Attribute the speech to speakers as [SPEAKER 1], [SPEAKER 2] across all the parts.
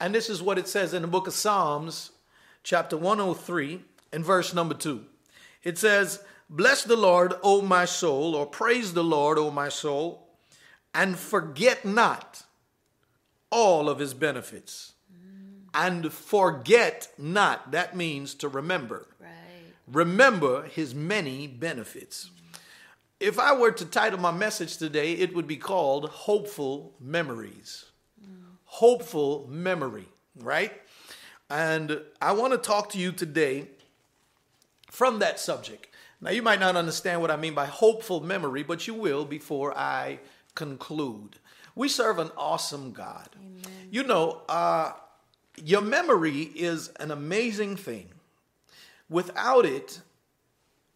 [SPEAKER 1] And this is what it says in the book of Psalms, chapter 103, and verse number 2. It says, Bless the Lord, O my soul, or praise the Lord, O my soul, and forget not all of his benefits. And forget not, that means to remember.
[SPEAKER 2] Right.
[SPEAKER 1] Remember his many benefits. If I were to title my message today, it would be called Hopeful Memories. Hopeful Memory, right? And I want to talk to you today from that subject. Now, you might not understand what I mean by hopeful memory, but you will before I conclude. We serve an awesome God. You know, uh, your memory is an amazing thing. Without it,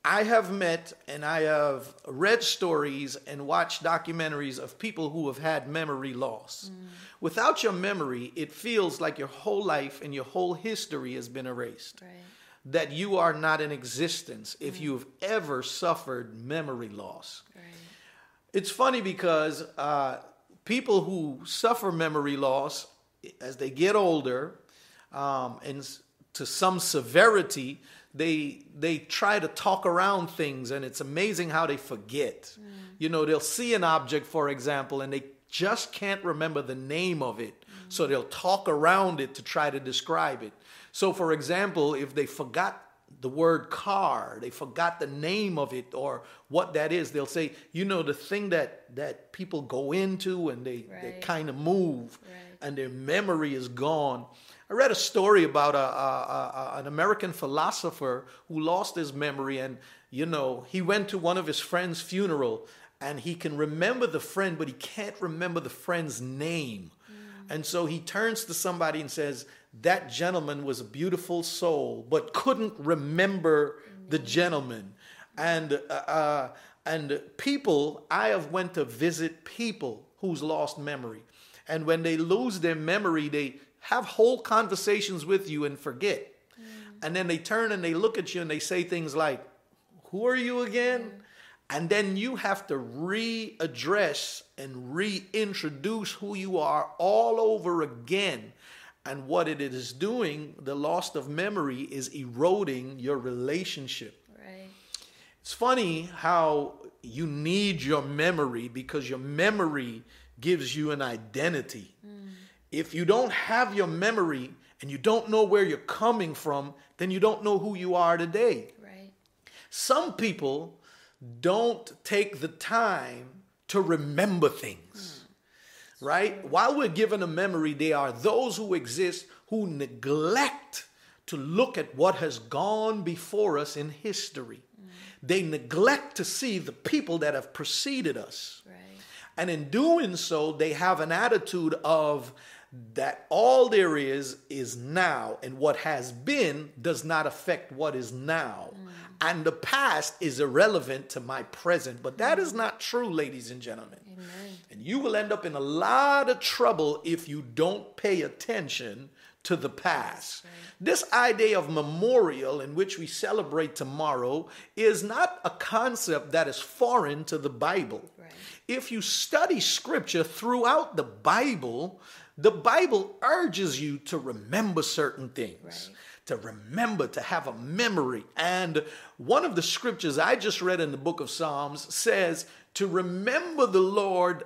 [SPEAKER 1] I have met and I have read stories and watched documentaries of people who have had memory loss. Without your memory, it feels like your whole life and your whole history has been erased.
[SPEAKER 2] Right.
[SPEAKER 1] That you are not in existence if you've ever suffered memory loss.
[SPEAKER 2] Right.
[SPEAKER 1] It's funny because uh, people who suffer memory loss as they get older, um, and to some severity, they they try to talk around things, and it's amazing how they forget. Mm. You know, they'll see an object, for example, and they just can't remember the name of it, mm. so they'll talk around it to try to describe it. So, for example, if they forgot the word car they forgot the name of it or what that is they'll say you know the thing that that people go into and they they kind of move
[SPEAKER 2] Right.
[SPEAKER 1] and their memory is gone i read a story about a, a, a, an american philosopher who lost his memory and you know he went to one of his friend's funeral and he can remember the friend but he can't remember the friend's name and so he turns to somebody and says, That gentleman was a beautiful soul, but couldn't remember the gentleman. And, uh, uh, and people, I have went to visit people who's lost memory. And when they lose their memory, they have whole conversations with you and forget. And then they turn and they look at you and they say things like, Who are you again? And then you have to readdress and reintroduce who you are all over again. And what it is doing, the loss of memory, is eroding your relationship.
[SPEAKER 2] Right.
[SPEAKER 1] It's funny how you need your memory because your memory gives you an identity. Mm. If you don't have your memory and you don't know where you're coming from, then you don't know who you are today.
[SPEAKER 2] Right.
[SPEAKER 1] Some people don't take the time to remember things, hmm. right? While we're given a memory, there are those who exist who neglect to look at what has gone before us in history. Hmm. They neglect to see the people that have preceded us.
[SPEAKER 2] Right.
[SPEAKER 1] And in doing so, they have an attitude of that all there is is now, and what has been does not affect what is now. Mm. And the past is irrelevant to my present. But that is not true, ladies and gentlemen.
[SPEAKER 2] Amen.
[SPEAKER 1] And you will end up in a lot of trouble if you don't pay attention to the past. This idea of memorial, in which we celebrate tomorrow, is not a concept that is foreign to the Bible.
[SPEAKER 2] Right.
[SPEAKER 1] If you study scripture throughout the Bible, the Bible urges you to remember certain things.
[SPEAKER 2] Right.
[SPEAKER 1] To remember, to have a memory. And one of the scriptures I just read in the book of Psalms says to remember the Lord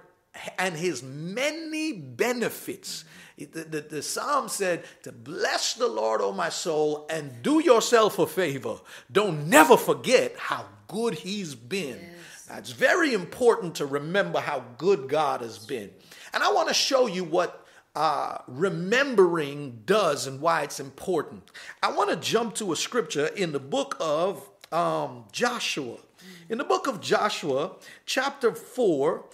[SPEAKER 1] and his many benefits. The, the, the psalm said to bless the Lord, O my soul, and do yourself a favor. Don't never forget how good he's been. Now, it's very important to remember how good God has been. And I want to show you what uh, remembering does and why it's important. I want to jump to a scripture in the book of um, Joshua. In the book of Joshua, chapter 4,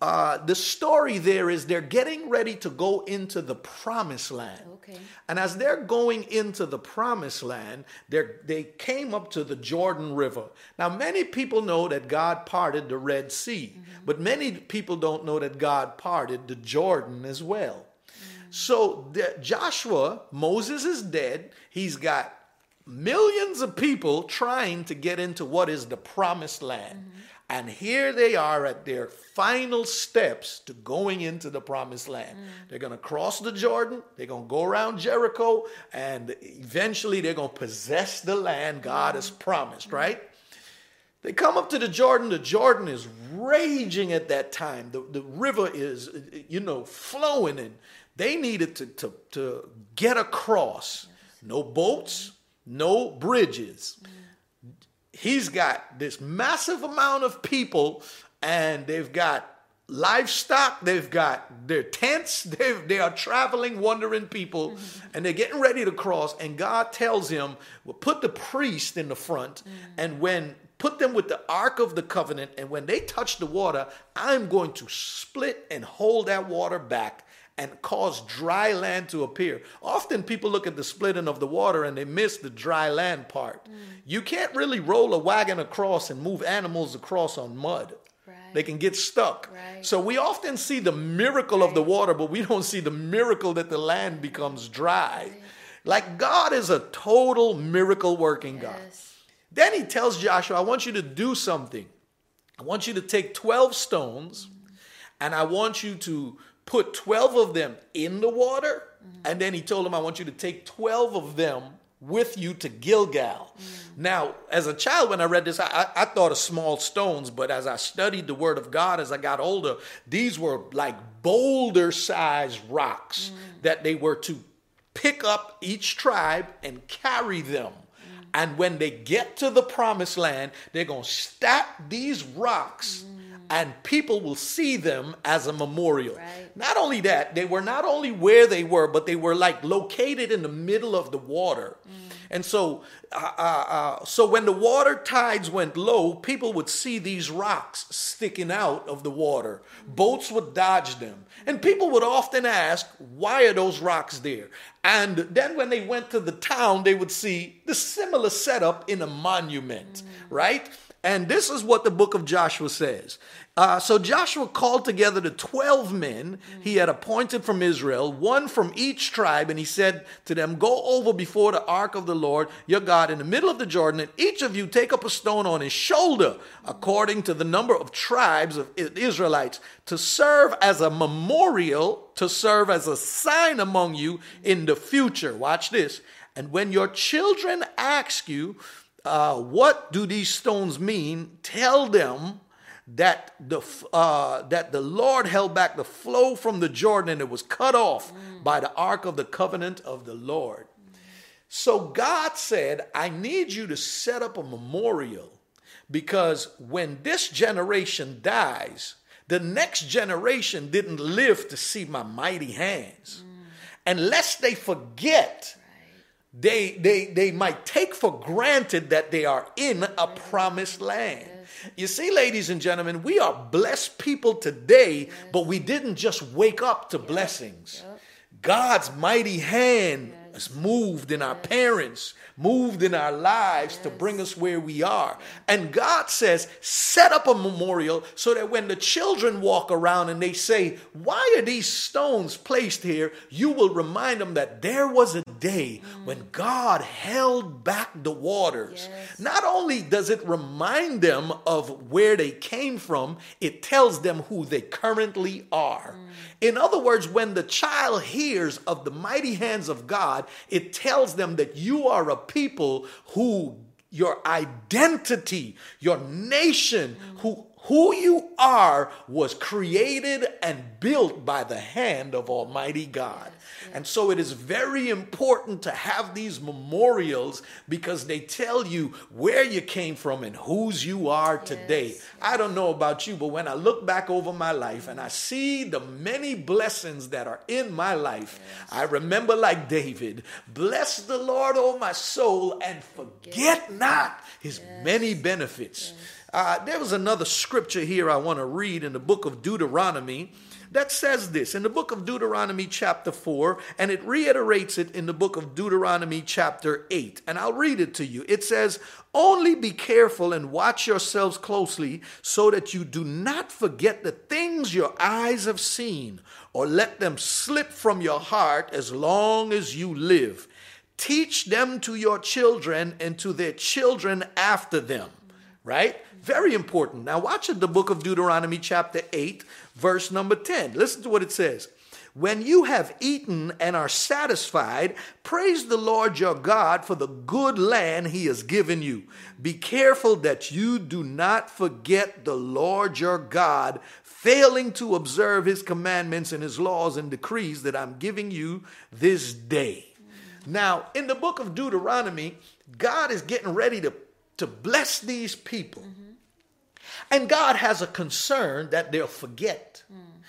[SPEAKER 1] uh, the story there is they're getting ready to go into the promised land.
[SPEAKER 2] Okay.
[SPEAKER 1] And as they're going into the promised land, they came up to the Jordan River. Now, many people know that God parted the Red Sea, but many people don't know that God parted the Jordan as well. So, the, Joshua, Moses is dead. He's got millions of people trying to get into what is the promised land. And here they are at their final steps to going into the promised land. Mm. They're going to cross the Jordan, they're going to go around Jericho, and eventually they're going to possess the land God mm. has promised, right? They come up to the Jordan. The Jordan is raging at that time. The, the river is, you know, flowing, and they needed to, to, to get across. No boats, no bridges. He's got this massive amount of people, and they've got livestock, they've got their tents, they they are traveling, wandering people, mm-hmm. and they're getting ready to cross. And God tells him, well, put the priest in the front, mm-hmm. and when put them with the ark of the covenant, and when they touch the water, I'm going to split and hold that water back and cause dry land to appear. Often people look at the splitting of the water and they miss the dry land part. Mm. You can't really roll a wagon across and move animals across on mud. Right. They can get stuck. Right. So we often see the miracle right. of the water, but we don't see the miracle that the land becomes dry. Like God is a total miracle working yes. God. Then he tells Joshua, I want you to do something. I want you to take 12 stones and I want you to put 12 of them in the water. Mm-hmm. And then he told him, I want you to take 12 of them with you to Gilgal. Mm-hmm. Now, as a child, when I read this, I, I, thought of small stones, but as I studied the word of God as I got older, these were like boulder sized rocks mm-hmm. that they were to pick up each tribe and carry them and when they get to the promised land, they're going to stack these rocks. And people will see them as a memorial. Right. Not only that, they were not only where they were, but they were like located in the middle of the water. Mm. And so, uh, uh, uh, so when the water tides went low, people would see these rocks sticking out of the water. Boats would dodge them. And people would often ask, why are those rocks there? And then when they went to the town, they would see the similar setup in a monument, mm. right? And this is what the book of Joshua says. Uh, so Joshua called together the 12 men he had appointed from Israel, one from each tribe, and he said to them, Go over before the ark of the Lord your God in the middle of the Jordan, and each of you take up a stone on his shoulder, according to the number of tribes of Israelites, to serve as a memorial, to serve as a sign among you in the future. Watch this. And when your children ask you, uh, What do these stones mean? Tell them that the uh, that the Lord held back the flow from the Jordan and it was cut off mm. by the ark of the covenant of the Lord. Mm. So God said, I need you to set up a memorial because when this generation dies, the next generation didn't live to see my mighty hands. Mm. Unless they forget they, they, they might take for granted that they are in a promised land. You see, ladies and gentlemen, we are blessed people today, but we didn't just wake up to blessings. God's mighty hand has moved in our parents, moved in our lives to bring us where we are. And God says, set up a memorial so that when the children walk around and they say, Why are these stones placed here? you will remind them that there was a day when God held back the waters. Yes. Not only does it remind them of where they came from, it tells them who they currently are. Mm. In other words, when the child hears of the mighty hands of God, it tells them that you are a people who your identity, your nation, who who you are was created and built by the hand of Almighty God. And so it is very important to have these memorials because they tell you where you came from and whose you are today. Yes. I don't know about you, but when I look back over my life and I see the many blessings that are in my life, yes. I remember like David, bless the Lord, O my soul, and forget not his yes. many benefits. Uh, there was another scripture here I want to read in the book of Deuteronomy that says this in the book of Deuteronomy, chapter 4, and it reiterates it in the book of Deuteronomy, chapter 8. And I'll read it to you. It says, Only be careful and watch yourselves closely so that you do not forget the things your eyes have seen, or let them slip from your heart as long as you live. Teach them to your children and to their children after them right? Very important. Now, watch it, the book of Deuteronomy, chapter 8, verse number 10. Listen to what it says. When you have eaten and are satisfied, praise the Lord your God for the good land he has given you. Be careful that you do not forget the Lord your God, failing to observe his commandments and his laws and decrees that I'm giving you this day. Now, in the book of Deuteronomy, God is getting ready to, to bless these people. Mm-hmm. And God has a concern that they'll forget. Mm.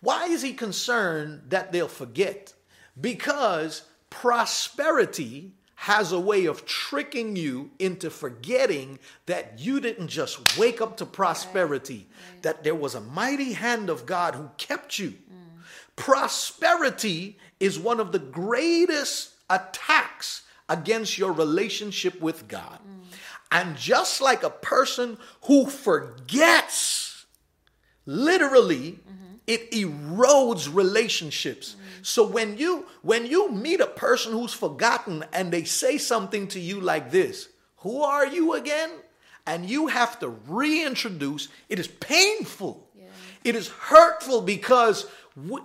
[SPEAKER 1] Why is he concerned that they'll forget? Because prosperity has a way of tricking you into forgetting that you didn't just wake up to prosperity, right. Right. that there was a mighty hand of God who kept you. Mm. Prosperity is one of the greatest attacks against your relationship with God. Mm. And just like a person who forgets, literally, mm-hmm it erodes relationships. Mm-hmm. So when you when you meet a person who's forgotten and they say something to you like this, "Who are you again?" and you have to reintroduce, it is painful. Yeah. It is hurtful because we,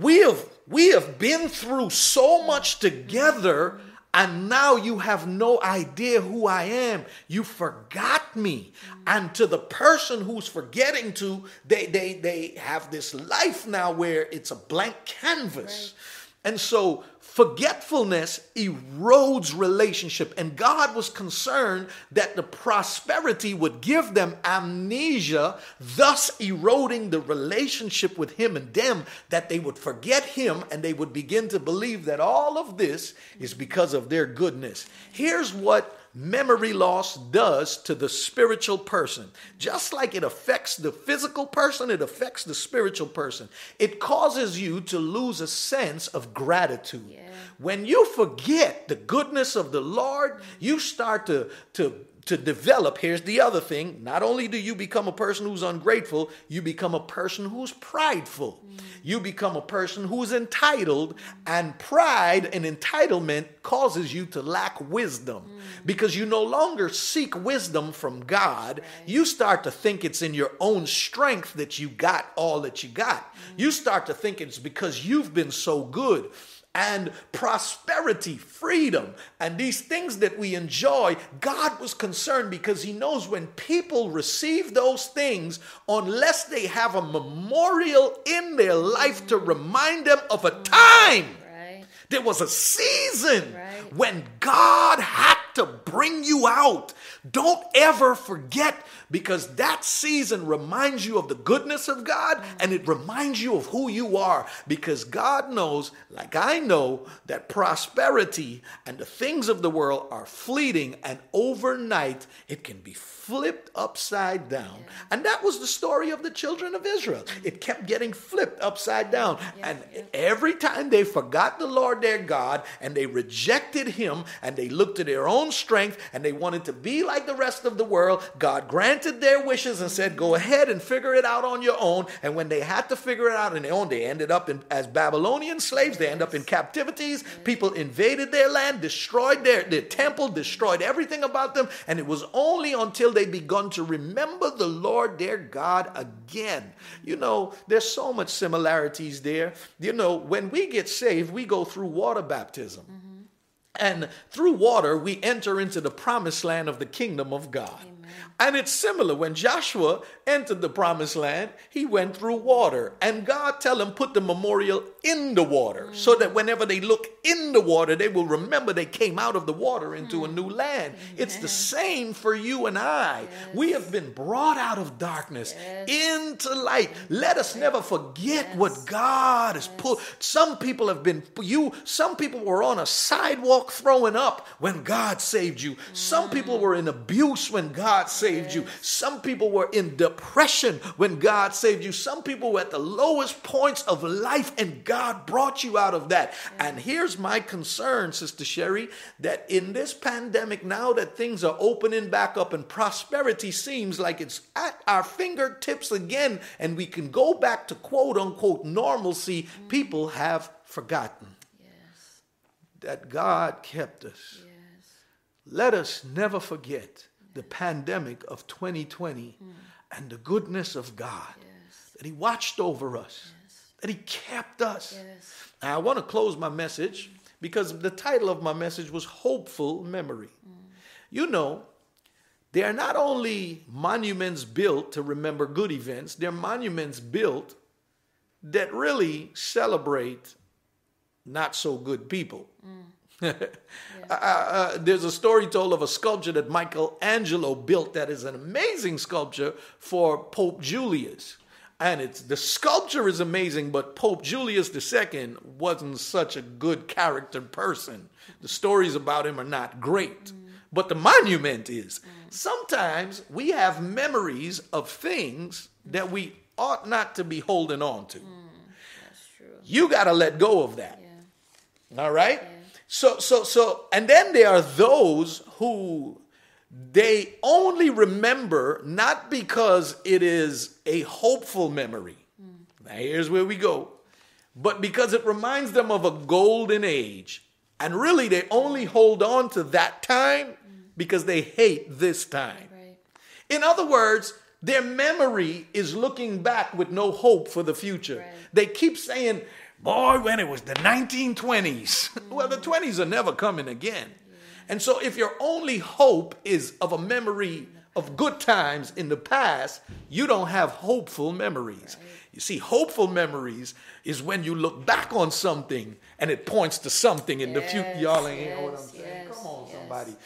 [SPEAKER 1] we have we have been through so much together mm-hmm and now you have no idea who I am. You forgot me. And to the person who's forgetting to, they they they have this life now where it's a blank canvas. Right. And so forgetfulness erodes relationship. And God was concerned that the prosperity would give them amnesia, thus eroding the relationship with Him and them, that they would forget Him and they would begin to believe that all of this is because of their goodness. Here's what memory loss does to the spiritual person. Just like it affects the physical person, it affects the spiritual person. It causes you to lose a sense of gratitude. Yeah. When you forget the goodness of the Lord, you start to, to to develop, here's the other thing not only do you become a person who's ungrateful, you become a person who's prideful. Mm. You become a person who's entitled, and pride and entitlement causes you to lack wisdom mm. because you no longer seek wisdom from God. Right. You start to think it's in your own strength that you got all that you got. Mm. You start to think it's because you've been so good and prosperity, freedom, and these things that we enjoy, God was concerned because He knows when people receive those things, unless they have a memorial in their life to remind them of a time. There was a season right. when God had to bring you out. Don't ever forget because that season reminds you of the goodness of God and it reminds you of who you are because God knows, like I know, that prosperity and the things of the world are fleeting and overnight it can be flipped upside down. And that was the story of the children of Israel. It kept getting flipped upside down. And every time they forgot the Lord their God and they rejected Him and they looked to their own strength and they wanted to be like the rest of the world, God granted their wishes and said, Go ahead and figure it out on your own. And when they had to figure it out on their own, they ended up in, as Babylonian slaves. They ended up in captivities. People invaded their land, destroyed their, their temple, destroyed everything about them. And it was only until they begun to remember the Lord their God again. You know, there's so much similarities there. You know, when we get saved, we go through water baptism. Mm-hmm. And through water, we enter into the promised land of the kingdom of God. Amen. And it's similar. When Joshua entered the promised land, he went through water. And God tell him, put the memorial in the water mm. so that whenever they look in the water, they will remember they came out of the water into mm. a new land. It's the same for you and I. Yes. We have been brought out of darkness yes. into light. Let us never forget yes. what God has put. Some people have been, you, some people were on a sidewalk throwing up when God saved you. Mm. Some people were in abuse when God saved saved you. Some people were in depression when God saved you. Some people were at the lowest points of life and God brought you out of that. And here's my concern, Sister Sherry, that in this pandemic, now that things are opening back up and prosperity seems like it's at our fingertips again, and we can go back to quote unquote normalcy, people have forgotten yes. that God kept us. Yes. Let us never forget the pandemic of 2020 and the goodness of God. That He watched over us, that He kept us. Now, I want to close my message because the title of my message was Hopeful Memory. Mm. You know, there are not only monuments built to remember good events, there are monuments built that really celebrate not so good people. Mm. Yeah. uh, uh, there's a story told of a sculpture that Michelangelo built that is an amazing sculpture for Pope Julius. And it's the sculpture is amazing, but Pope Julius II wasn't such a good character person. The stories about him are not great, mm. but the monument is. Mm. Sometimes we have memories of things that we ought not to be holding on to. Mm. You got to let go of that. Yeah. All right? Yeah. So so so and then there are those who they only remember not because it is a hopeful memory. Mm. Now here's where we go. But because it reminds them of a golden age. And really they only hold on to that time mm. because they hate this time. Right. In other words, their memory is looking back with no hope for the future. Right. They keep saying, Boy, when it was the 1920s. Mm-hmm. well, the 20s are never coming again. And so, if your only hope is of a memory of good times in the past, you don't have hopeful memories. Right. You see, hopeful memories is when you look back on something and it points to something in yes, the future. Y'all ain't yes, what I'm saying. Yes, Come on, somebody.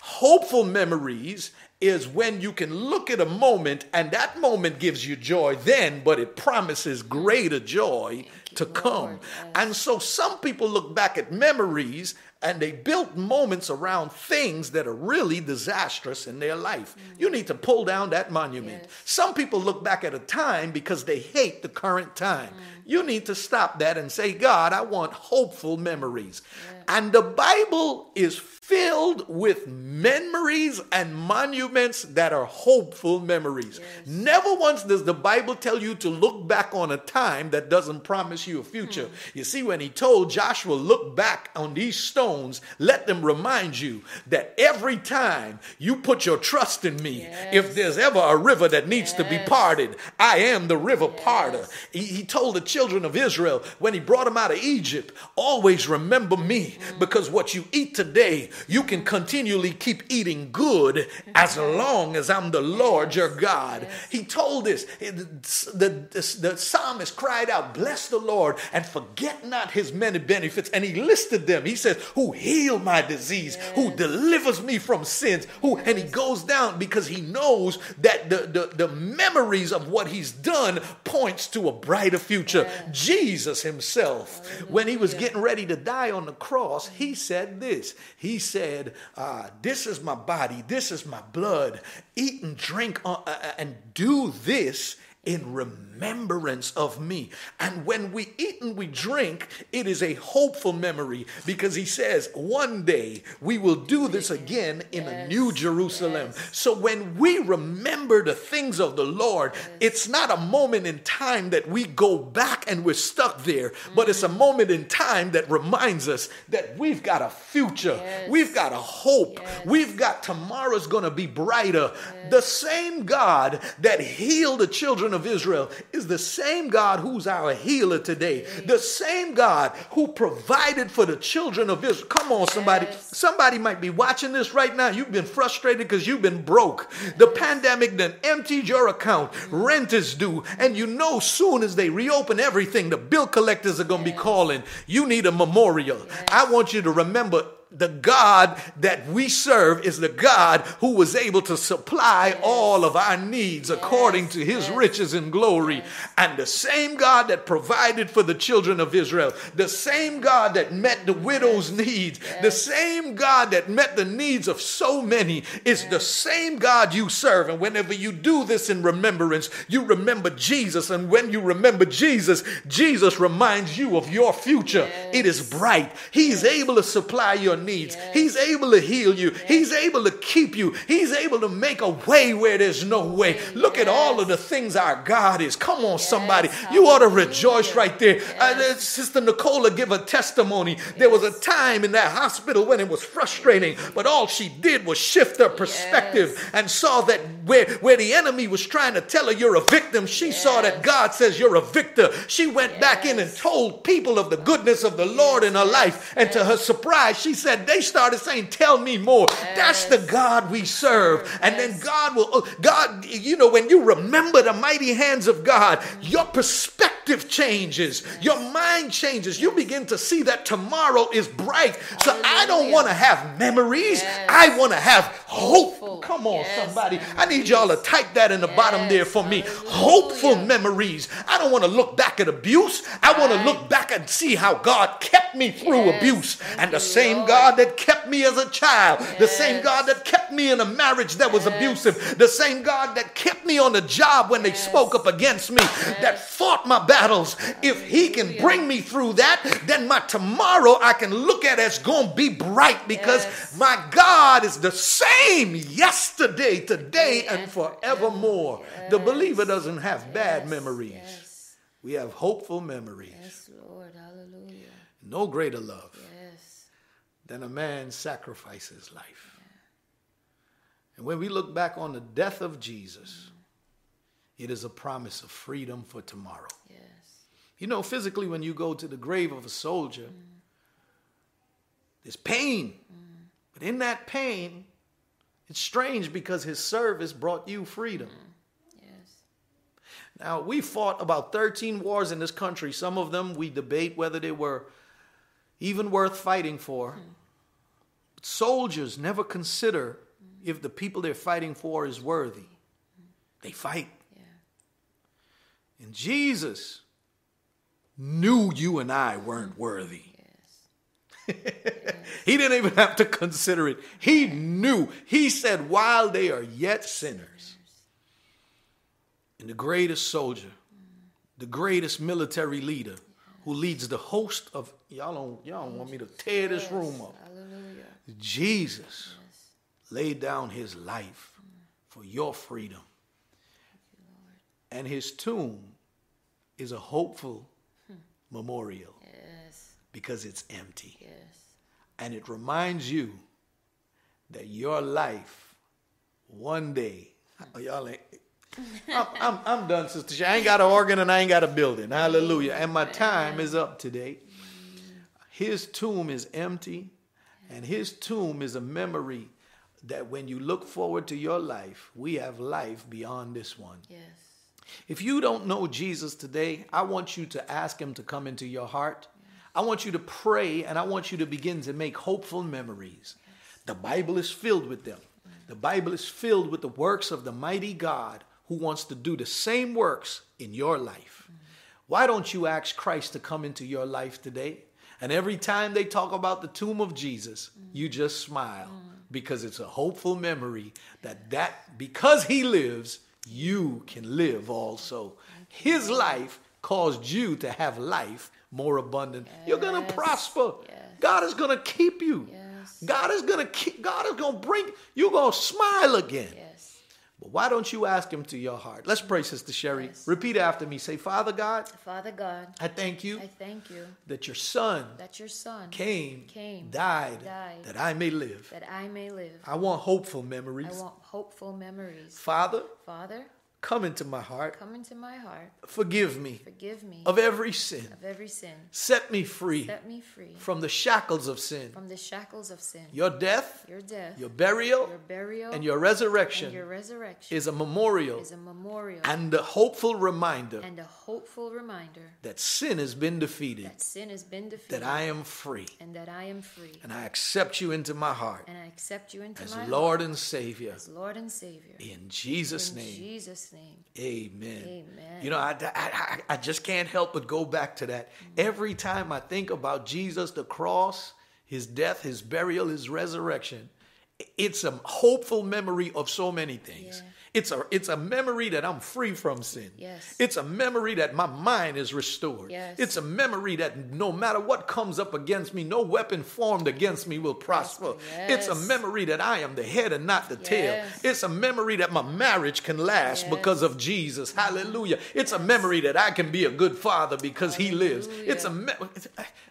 [SPEAKER 1] Hopeful memories is when you can look at a moment and that moment gives you joy then, but it promises greater joy to come. And so some people look back at memories and they built moments around things that are really disastrous in their life. Mm-hmm. You need to pull down that monument. Yes. Some people look back at a time because they hate the current time. Mm-hmm. You need to stop that and say, God, I want hopeful memories. And the Bible is filled with memories and monuments that are hopeful memories. Yes. Never once does the Bible tell you to look back on a time that doesn't promise you a future. You see, when he told Joshua, look back on these stones, let them remind you that every time you put your trust in me, yes. if there's ever a river that needs yes. to be parted, I am the river parter. He, he, told the children of Israel when he brought them out of Egypt, always remember me mm. because what you eat today you can continually keep eating good as long as I'm the Lord your God. He told this. The, the, the psalmist cried out, Bless the Lord and forget not his many benefits. And he listed them. He says, Who healed my disease, who delivers me from sins, who, and he goes down because he knows that the, the, the memories of what he's done points to a brighter future. Jesus himself, when he was getting ready to die on the cross, he said this. He said, uh, This is my body, this is my blood. Eat and drink uh, uh, and do this in remembrance of me. And when we eat and we drink, it is a hopeful memory because he says, one day we will do this again in yes, a new Jerusalem. Yes. So when we remember the things of the Lord, yes. it's not a moment in time that we go back and we're stuck there, mm-hmm. but it's a mm. moment in time that reminds us that we've got a future, we've got a hope, we've got tomorrow's gonna be brighter. The same God that healed the children of Israel is the same God who's our healer today. The same God who provided for the children of Israel. Come on, somebody. Yes. Somebody might be watching this right now. You've been frustrated because you've been broke. The pandemic then emptied your account. Rent is due. And you know, soon as they reopen everything, the bill collectors are going to yes. be calling. You need a memorial. Yes. I want you to remember the God that we serve is the God who was able to supply yes. all of our needs yes. according to his yes. riches and glory. And the same God that provided for the children of Israel, the same God that met the widow's needs, the same God that met the needs of so many is the same God you serve. And whenever you do this in remembrance, you remember Jesus. And when you remember Jesus, Jesus reminds you of your future. It is bright. He's able to supply your needs.
[SPEAKER 2] Yes.
[SPEAKER 1] He's able to heal you. He's able to keep you. He's able to make a way where there's no way. Look at all of the things our God is. Come on, somebody. You ought to rejoice right there. Uh, Sister Nicola give a testimony. There was a time in that hospital when it was frustrating, but all she did was shift her perspective and saw that where, where the enemy was trying to tell her you're a victim, she saw that God says you're a victor. She went back in and told people of the goodness of the Lord in her life. And to her surprise, she said, they started saying, Tell me more. That's the God we serve. And then God will, oh, God, you know, when you remember the mighty hands of God, your perspective changes, your mind changes. You begin to see that tomorrow is bright. So I don't want to have memories,
[SPEAKER 2] Yes.
[SPEAKER 1] I want to have hope.
[SPEAKER 2] Hopeful.
[SPEAKER 1] Come on,
[SPEAKER 2] Yes.
[SPEAKER 1] somebody. I need y'all to type that in the bottom there
[SPEAKER 2] Yes.
[SPEAKER 1] for me.
[SPEAKER 2] Hallelujah.
[SPEAKER 1] Hopeful memories. I don't want to look back at abuse. I want to look back and see how God kept me through
[SPEAKER 2] Yes.
[SPEAKER 1] abuse.
[SPEAKER 2] Thank
[SPEAKER 1] And the same
[SPEAKER 2] Lord.
[SPEAKER 1] God that kept me as a child, the same God that kept me in a marriage that was
[SPEAKER 2] Yes.
[SPEAKER 1] abusive, the same God that kept me on the job when they spoke up against me, that fought my battles. If He can bring me through that, then my tomorrow I can look at as going to be bright because
[SPEAKER 2] Yes.
[SPEAKER 1] my God is the same yesterday, today, and forevermore.
[SPEAKER 2] forever.
[SPEAKER 1] The believer doesn't have bad memories.
[SPEAKER 2] Yes.
[SPEAKER 1] We have hopeful memories.
[SPEAKER 2] Yes, Lord. Hallelujah.
[SPEAKER 1] No greater love
[SPEAKER 2] Yes.
[SPEAKER 1] Than a man sacrifice his life. And when we look back on the death of Jesus, it is a promise of freedom for tomorrow.
[SPEAKER 2] Yes.
[SPEAKER 1] You know, physically, when you go to the grave of a soldier, there's pain. But in that pain, it's strange because his service brought you freedom.
[SPEAKER 2] Yes.
[SPEAKER 1] Now, we fought about 13 wars in this country. Some of them we debate whether they were even worth fighting for. But soldiers never consider hmm. if the people they're fighting for is worthy. Hmm. They fight.
[SPEAKER 2] Yeah.
[SPEAKER 1] And Jesus knew you and I weren't worthy. he didn't even have to consider it. He knew. He said, while they are yet sinners, and the greatest soldier, the greatest military leader who leads the host of y'all don't y'all don't want me to tear this room up.
[SPEAKER 2] Hallelujah.
[SPEAKER 1] Jesus laid down his life for your freedom. And his tomb is a hopeful memorial
[SPEAKER 2] Yes.
[SPEAKER 1] because it's empty.
[SPEAKER 2] Yes.
[SPEAKER 1] And it reminds you that your life one day, oh, y'all ain't. I'm, I'm, I'm done, Sister. I ain't got an organ and I ain't got a building. Hallelujah. And my time is up today. His tomb is empty, and his tomb is a memory that when you look forward to your life, we have life beyond this one.
[SPEAKER 2] Yes.
[SPEAKER 1] If you don't know Jesus today, I want you to ask him to come into your heart. I want you to pray and I want you to begin to make hopeful memories. The Bible is filled with them. The Bible is filled with the works of the mighty God who wants to do the same works in your life. Why don't you ask Christ to come into your life today? And every time they talk about the tomb of Jesus, you just smile because it's a hopeful memory that that because he lives, you can live also. His life caused you to have life more abundant. You're going to prosper.
[SPEAKER 2] Yes.
[SPEAKER 1] God is going to keep you.
[SPEAKER 2] Yes.
[SPEAKER 1] God is going to keep God is going to bring you're going to smile again.
[SPEAKER 2] Yes.
[SPEAKER 1] But why don't you ask him to your heart? Let's pray, Sister Sherry.
[SPEAKER 2] Yes.
[SPEAKER 1] Repeat after me. Say, Father God,
[SPEAKER 2] Father God,
[SPEAKER 1] I thank you
[SPEAKER 2] I thank you
[SPEAKER 1] that your son
[SPEAKER 2] that your son
[SPEAKER 1] came,
[SPEAKER 2] came,
[SPEAKER 1] died,
[SPEAKER 2] died,
[SPEAKER 1] that I may live.
[SPEAKER 2] that I may live.
[SPEAKER 1] I want hopeful memories.
[SPEAKER 2] I want hopeful memories.
[SPEAKER 1] Father,
[SPEAKER 2] Father,
[SPEAKER 1] come into my heart.
[SPEAKER 2] come into my heart.
[SPEAKER 1] Forgive me
[SPEAKER 2] Forgive me
[SPEAKER 1] of every sin.
[SPEAKER 2] of every sin.
[SPEAKER 1] Set me free
[SPEAKER 2] Set me free
[SPEAKER 1] from the shackles of sin.
[SPEAKER 2] from the shackles of sin.
[SPEAKER 1] Your death,
[SPEAKER 2] Your death,
[SPEAKER 1] your burial,
[SPEAKER 2] your burial,
[SPEAKER 1] and your
[SPEAKER 2] and
[SPEAKER 1] resurrection
[SPEAKER 2] your resurrection
[SPEAKER 1] is a memorial
[SPEAKER 2] is a memorial
[SPEAKER 1] and a hopeful reminder
[SPEAKER 2] and a hopeful reminder
[SPEAKER 1] that sin has been defeated,
[SPEAKER 2] that sin has been defeated
[SPEAKER 1] that I am free,
[SPEAKER 2] and that I am free.
[SPEAKER 1] and I accept you into my heart
[SPEAKER 2] And I accept you into
[SPEAKER 1] as
[SPEAKER 2] my
[SPEAKER 1] Lord
[SPEAKER 2] heart
[SPEAKER 1] and Savior.
[SPEAKER 2] as Lord and Savior.
[SPEAKER 1] In Jesus'
[SPEAKER 2] In
[SPEAKER 1] name,
[SPEAKER 2] Jesus' name.
[SPEAKER 1] Amen.
[SPEAKER 2] Amen.
[SPEAKER 1] You know, I, I, I- I just can't help but go back to that. Mm-hmm. Every time I think about Jesus, the cross, his death, his burial, his resurrection, it's a hopeful memory of so many things.
[SPEAKER 2] Yeah.
[SPEAKER 1] It's a it's a memory that I'm free from sin.
[SPEAKER 2] Yes.
[SPEAKER 1] It's a memory that my mind is restored.
[SPEAKER 2] Yes.
[SPEAKER 1] It's a memory that no matter what comes up against me, no weapon formed against me will prosper. Yes. It's a memory that I am the head and not the tail.
[SPEAKER 2] Yes.
[SPEAKER 1] It's a memory that my marriage can last
[SPEAKER 2] Yes.
[SPEAKER 1] because of Jesus. Hallelujah. It's a memory that I can be a good father because he lives. It's a me-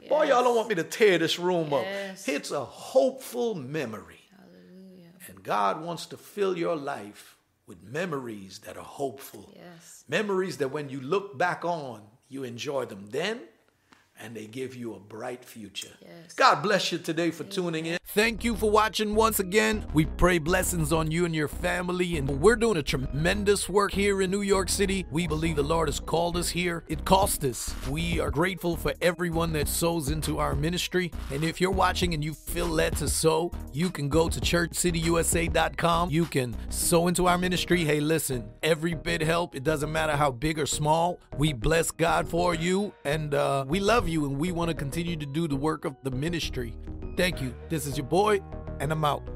[SPEAKER 1] boy, y'all don't want me to tear this room
[SPEAKER 2] Yes.
[SPEAKER 1] up. It's a hopeful memory.
[SPEAKER 2] Hallelujah.
[SPEAKER 1] And God wants to fill your life with memories that are hopeful.
[SPEAKER 2] Yes.
[SPEAKER 1] Memories that when you look back on, you enjoy them then and they give you a bright future.
[SPEAKER 2] Yes.
[SPEAKER 1] God bless you today for tuning in. Thank you for watching once again. We pray blessings on you and your family. And we're doing a tremendous work here in New York City. We believe the Lord has called us here. It cost us. We are grateful for everyone that sows into our ministry. And if you're watching and you feel led to sow, you can go to churchcityusa.com. You can sow into our ministry. Hey, listen, every bit help. It doesn't matter how big or small. We bless God for you and uh, we love you and we want to continue to do the work of the ministry. Thank you. This is your boy, and I'm out.